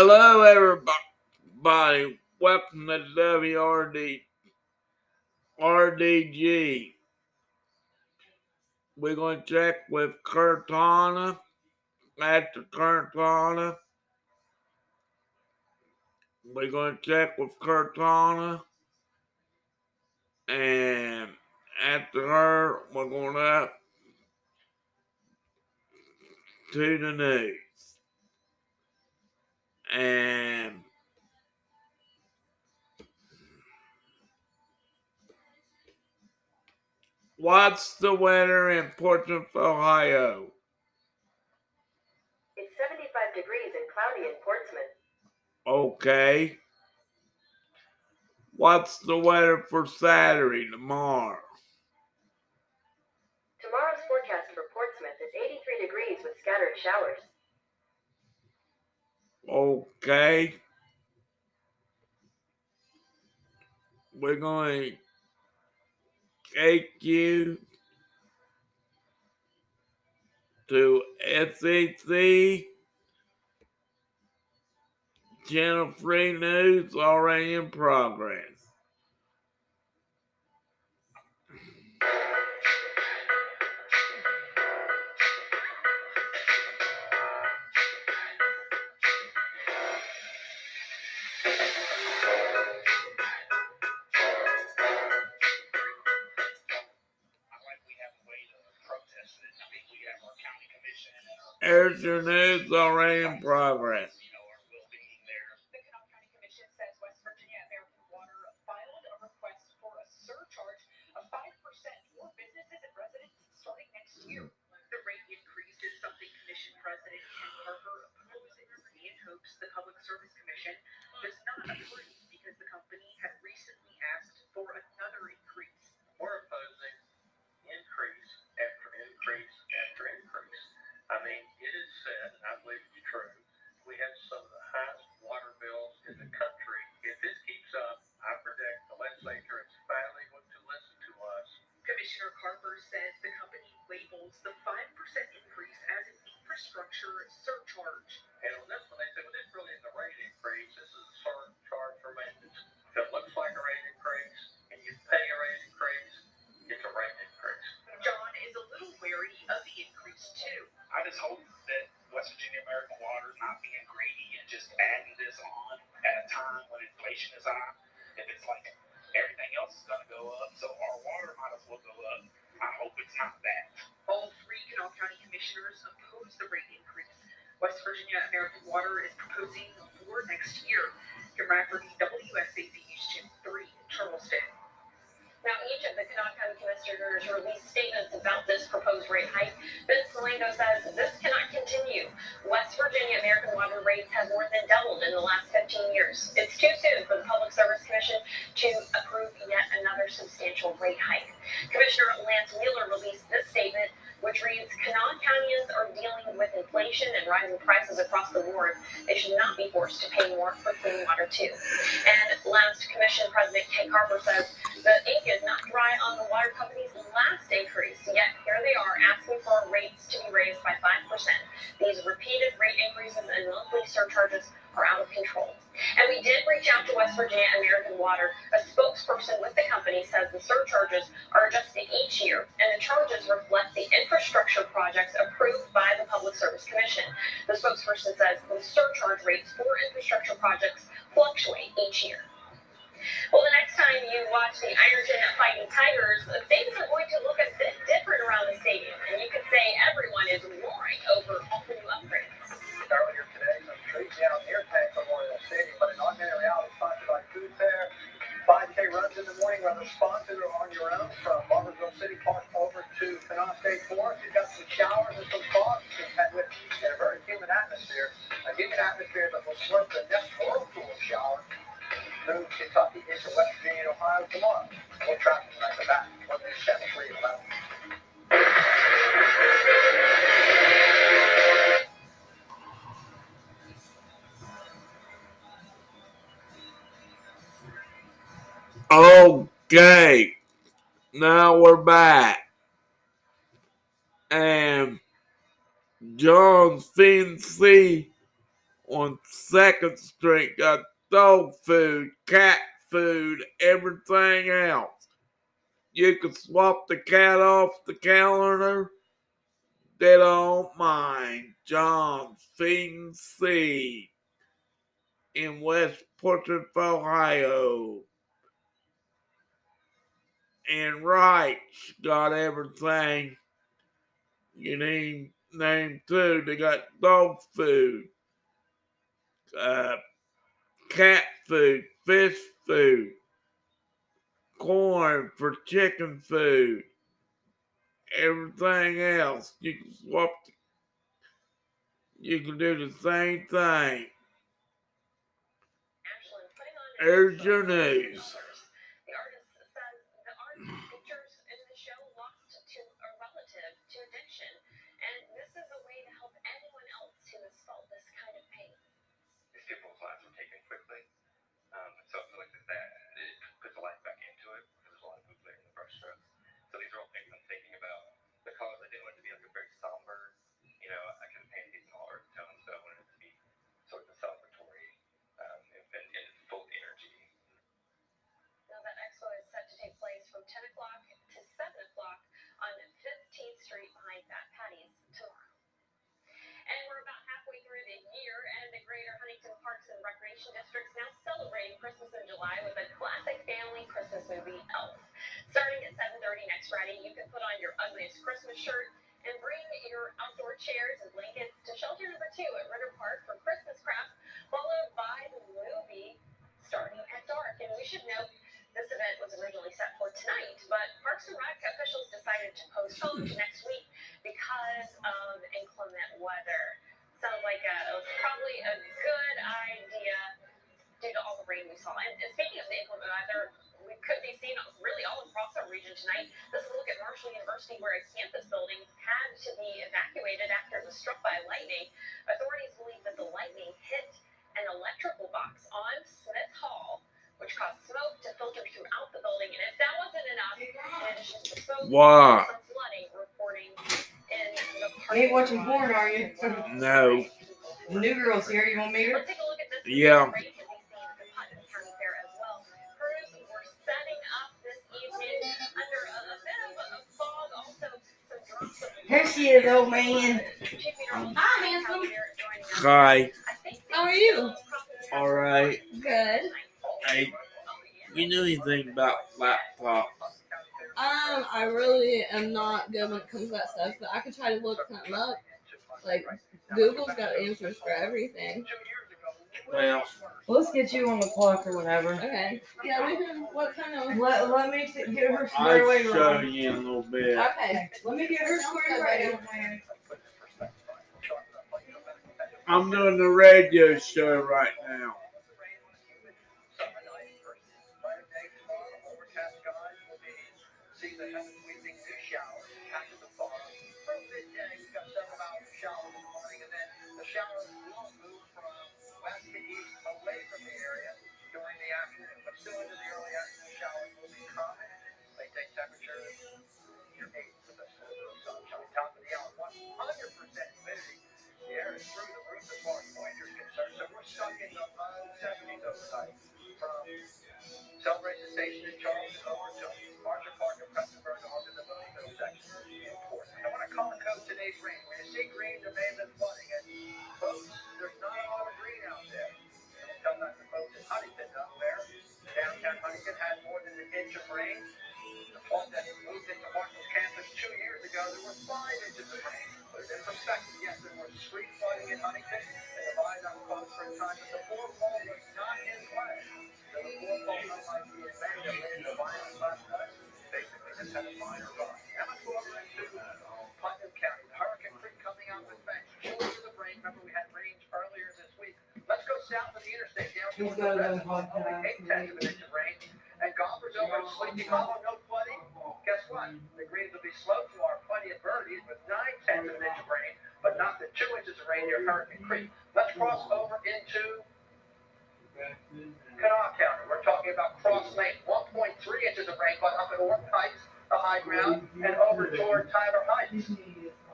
Hello, everybody. Welcome to WRD RDG. We're going to check with Cortana. After Cortana, we're going to check with Cortana. And after her, we're going up to the news. And what's the weather in Portsmouth, Ohio? It's 75 degrees and cloudy in Portsmouth. Okay. What's the weather for Saturday tomorrow? Tomorrow's forecast for Portsmouth is 83 degrees with scattered showers. Okay. We're going to take you to SEC Channel 3 News already in progress. Your news already in progress. West Virginia American Water rates have more than doubled in the last 15 years. It's too soon for the Public Service Commission to approve yet another substantial rate hike. Commissioner Lance Wheeler released this statement, which reads Kanawha Countyans are dealing with inflation and rising prices across the board. They should not be forced to pay more for clean water, too. And last Commission President Kent Carper says the ink is not dry on the water company's last increase, yet here they are asking for rates to be raised by 5%. These repeated rate increases and monthly surcharges are out of control. And we did reach out to West Virginia American Water. A spokesperson with the company says the surcharges are adjusted each year, and the charges reflect the infrastructure projects approved by the Public Service Commission. The spokesperson says the surcharge rates for infrastructure projects fluctuate each year. Well, the next time you watch the Ironton Fighting Tigers, things are going to look a bit different around the stadium, and you could say everyone is warring over all the new upgrades. Earlier today, some trees down near Tank Memorial City, but in augmented reality sponsored by Food Fair. 5K runs in the morning, whether sponsored or on your own, from Barboursville City Park over to Kanawha State Forest. You've got some showers and some fog, and with in a very humid atmosphere. A humid atmosphere that will slip the next whirlpool showers through Kentucky into West Virginia and Ohio tomorrow. More traffic tonight, but back. One news channel 3 at 11. Okay. Now we're back. And John Fincy on Second Street got dog food, cat food, everything else. You can swap the cat off the calendar. They don't mind. John Feed in West Portland, Ohio. And Wright's got everything you need name too. They got dog food, uh, cat food, fish food, corn for chicken food, everything else. You can swap. The, you can do the same thing. Ashland putting on There's your news. Christmas shirt and bring your outdoor chairs and blankets to shelter number two at Ritter Park for Christmas crafts, followed by the movie starting at dark. And we should note this event was originally set for tonight, but Parks and Rec officials decided to postpone to next week because of inclement weather. Sounds like a, it was probably a good idea due to all the rain we saw. And, and speaking of the inclement weather, we could be seen really all across our region tonight. This is Marshall University, where a campus building had to be evacuated after it was struck by lightning. Authorities believe that the lightning hit an electrical box on Smith Hall, which caused smoke to filter throughout the building. And if that wasn't enough, in addition to the smoke, Wow. some flooding reporting in the You ain't watching porn, are you? No. The new girl's here. You want me to? Let's take a look at this. Yeah. Here old man. Hi, Mike handsome. Cavalier joining us. Hi. How are you? All right. Good. Hey, you know anything about laptops? Um, I really am not good when it comes to that stuff, but I could try to look something up. Like, Google's got answers for everything. Well, Let's get you on the clock or whatever. Okay. Yeah, we can. What kind of? Let, let me t- get her squared I'll away. show Ron. you in a little bit. Okay. Let me get her squared away. old. I'm doing the radio show right now. Perspective, yes, there was street flooding in Huntington, and the viaduct closed for a time, but the poor fall was not in play. So the poor fall, unlike the that hit the violence last night, basically just had a minor run. Water into Putnam County? Hurricane Creek coming out with banks. Shores of rain. Remember, we had rains earlier this week. Let's go south of the interstate down towards the got a west. podcast. Only eight tenths of an inch of rain. And golfers over at Sleepy Hollow, two inches of rain near Hurricane Creek. Let's cross over into Kanawha County. We're talking about Cross Lanes, 1.3 inches of rain, but up at Orton Heights, the high ground, and over toward Tyler Heights.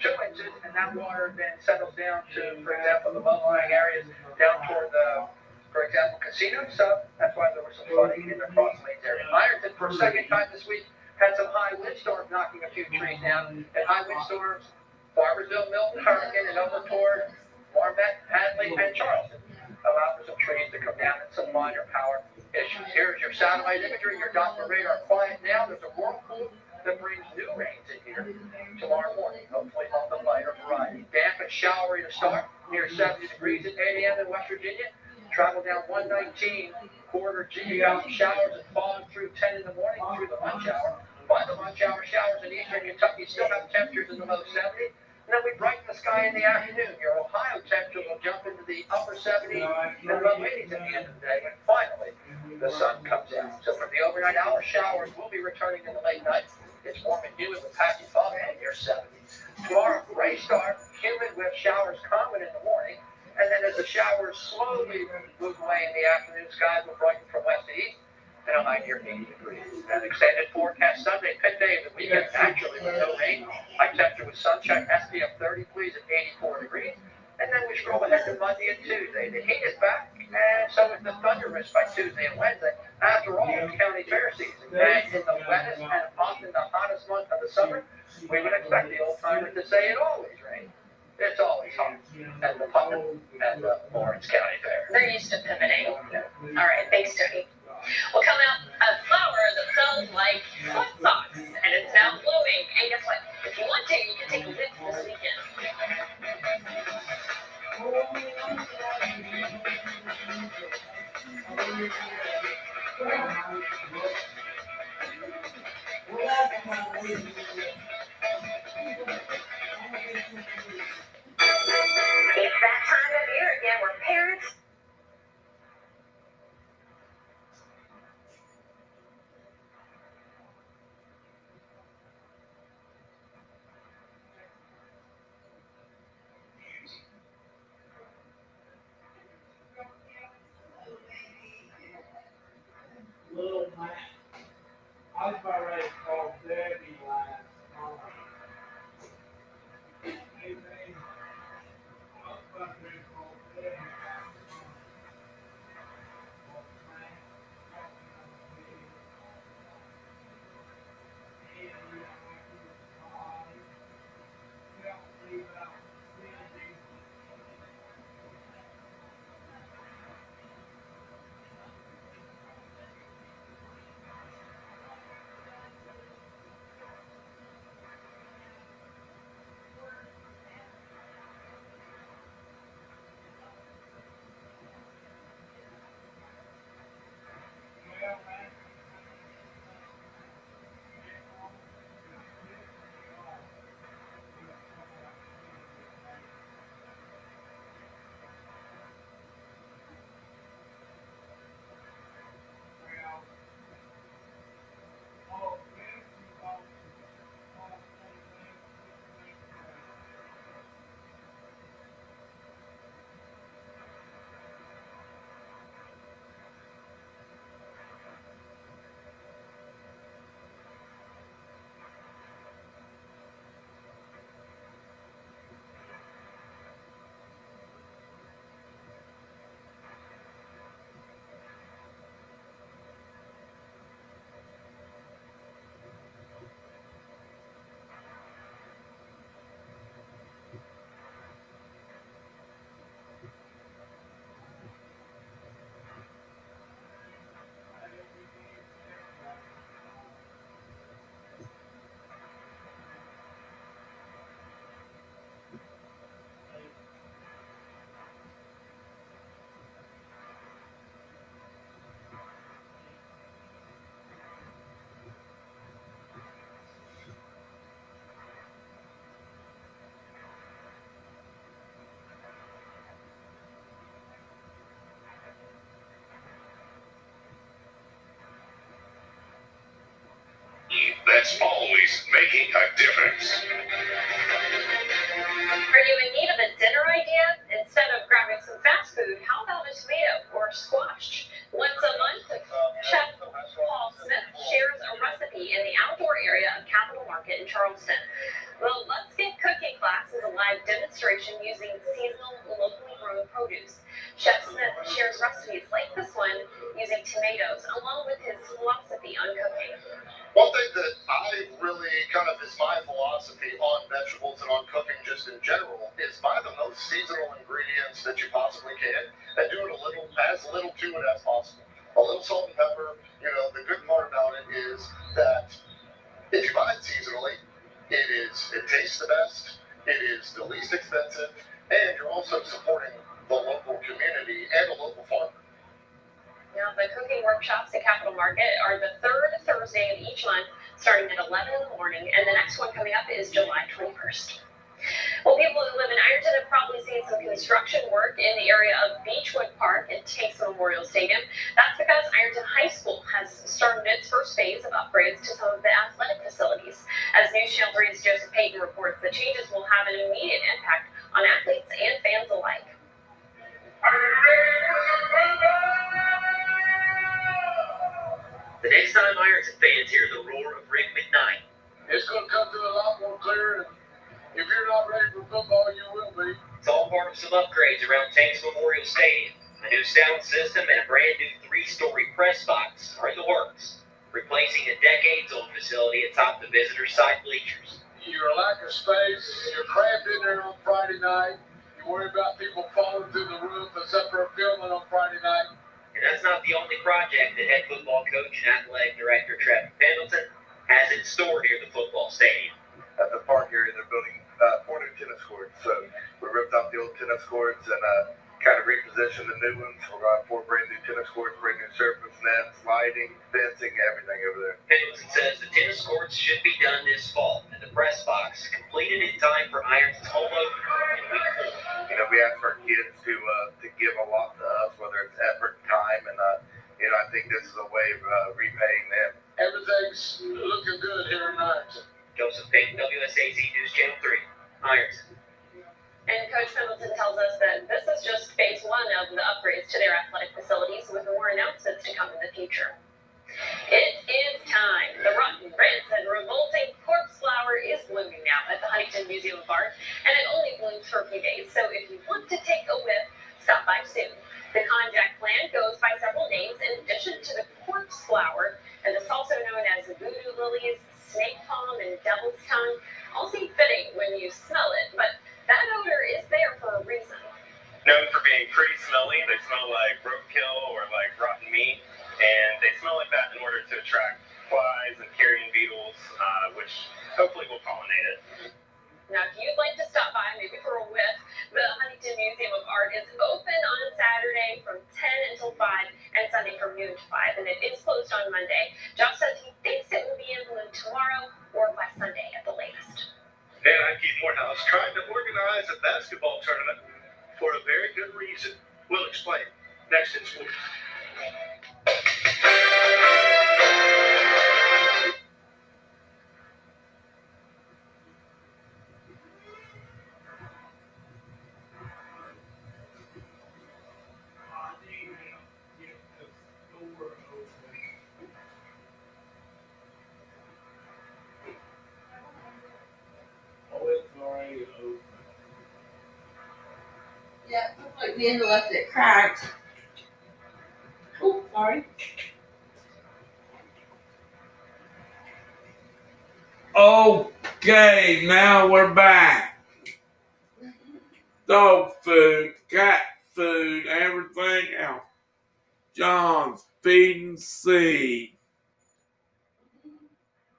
two inches, and that water then settles down to, for example, the low-lying areas down toward the, for example, casino. So that's why there was some flooding in the Cross Lanes area. Ironton, for a second time this week, had some high wind storms knocking a few trees down. And high wind storms, Barboursville, Milton, Hurricane, and over toward Marmet, Hadley, and Charleston allowed for some trees to come down and some minor power issues. Here's your satellite imagery, your Doppler radar quiet now. There's a whirlpool that brings new rains in here tomorrow morning, hopefully of the lighter variety. Damp and showery to start, near 70 degrees at 8 a.m. in West Virginia. Travel down 119, Corridor G, showers and falling through 10 in the morning through the lunch hour. By the lunch hour, showers in eastern Kentucky still have temperatures in the low 70s. And then we brighten the sky in the afternoon. Your Ohio temperature will jump into the upper 70s and low 80s at the end of the day. And finally, the sun comes out. So from the overnight hour, showers will be returning in the late night. It's warm and humid with patchy fog and near 70. Tomorrow, gray start, humid with showers common in the morning. And then as the showers slowly move away in the afternoon, skies will brighten from west to east high near 80 degrees. An extended forecast Sunday, pit day of the weekend, naturally with no rain. High temperature with sunshine, SPF 30 degrees at 84 degrees. And then we scroll ahead to Monday and Tuesday. The heat is back, and so is the thunder risk by Tuesday and Wednesday. After all, it's county fair season. And in the wettest and often the hottest month of the summer, we would expect the old timer to say it always rains. It's always hot at the Putnam and the Lawrence County Fair. They're used to pivoting. All right, thanks, Tony. Will come out a flower that smells like? Foot socks, that's always making a difference. Are you in need of a dinner idea? Instead of grabbing some fast food, how about a tomato or squash? Once a month, possibly can and do it a little as little to it as possible. A little salt and pepper. You know, the good part about it is that if you buy it seasonally, it is it tastes the best, it is the least expensive, and you're also supporting the local community and a local farmer. Now, the cooking workshops at Capitol Market are the third Thursday of each month, starting at 11 in the morning, and the next one coming up is July 21st. Well, people who live in Ironton have probably seen some construction work in the area of Beechwood Park and Tanks Memorial Stadium. That's because Ironton High School has started its first phase of upgrades to some of the athletic facilities. As News Channel 3's Joseph Payton reports, the changes will have an immediate impact on athletes and fans alike. The next time Ironton fans hear the roar of Rick McKnight, It's going to come through a lot more clear. And if you're not ready for football, you will be. it's all part of some upgrades around Tanks Memorial Stadium. A new sound system and a brand new three-story press box are in the works, replacing a decades-old facility atop the visitor side bleachers. Your lack of space, you're cramped in there on Friday night. You worry about people falling through the roof except for a filming on Friday night. And that's not the only project that head football coach and athletic director Trevor Pendleton has in store near the football stadium. at the park area, they're building uh, four new tennis courts. So we ripped out the old tennis courts and uh, kind of repositioned the new ones. We're going four brand new tennis courts, brand new surface nets, lighting, fencing, everything over there. Pendleton says the tennis courts should be done this fall, and the press box completed in time for Ironton's home opener in week four. You know, we ask our kids to uh, to give a lot to us, whether it's effort, time, and uh, you know, I think this is a way of uh, repaying them. Everything's looking good here tonight. Joseph Payton, WSAZ News Channel 3, And Coach Pendleton tells us that this is just phase one of the upgrades to their athletic facilities, with more announcements to come in the future. It is time. The rotten, reds, and revolting corpse flower is blooming now at the Huntington Museum of Art, and it only blooms for a few days. So if you want to take a whiff, stop by soon. The konjac plant goes by several names in addition to the corpse flower, and it's also known as voodoo lilies, snake palm, and devil's tongue. All seem fitting when you smell it, but that odor is there for a reason. known for being pretty smelly. They smell like roadkill or like rotten meat, and they smell like that in order to attract flies and carrion beetles, uh, which hopefully will pollinate it. Now, if you'd like to stop by, maybe for a whiff, the Huntington Museum of Art is open on Saturday from 10 until 5 and Sunday from noon to 5, and it is closed on Monday. Josh says he thinks it will be in bloom tomorrow or by Sunday at the latest. And I'm Keith Morehouse trying to organize a basketball tournament for a very good reason. We'll explain next in sports. Yeah, it looked like had left it cracked. Oh, sorry. Okay, now we're back. Dog food, cat food, everything else. John's feeding seed.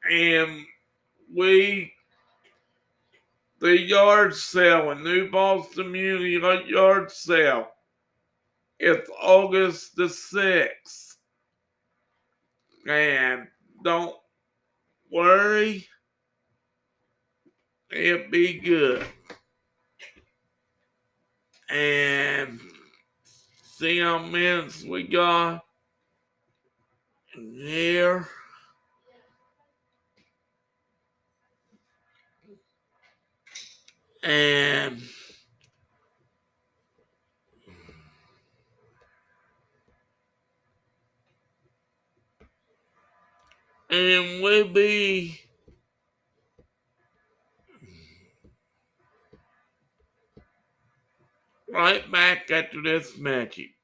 And we, the yard sale in New Boston Community Yard Sale. It's August the 6th. And don't worry it'll be good. And see how minutes we got here. Um, and and we'll be right back after this message.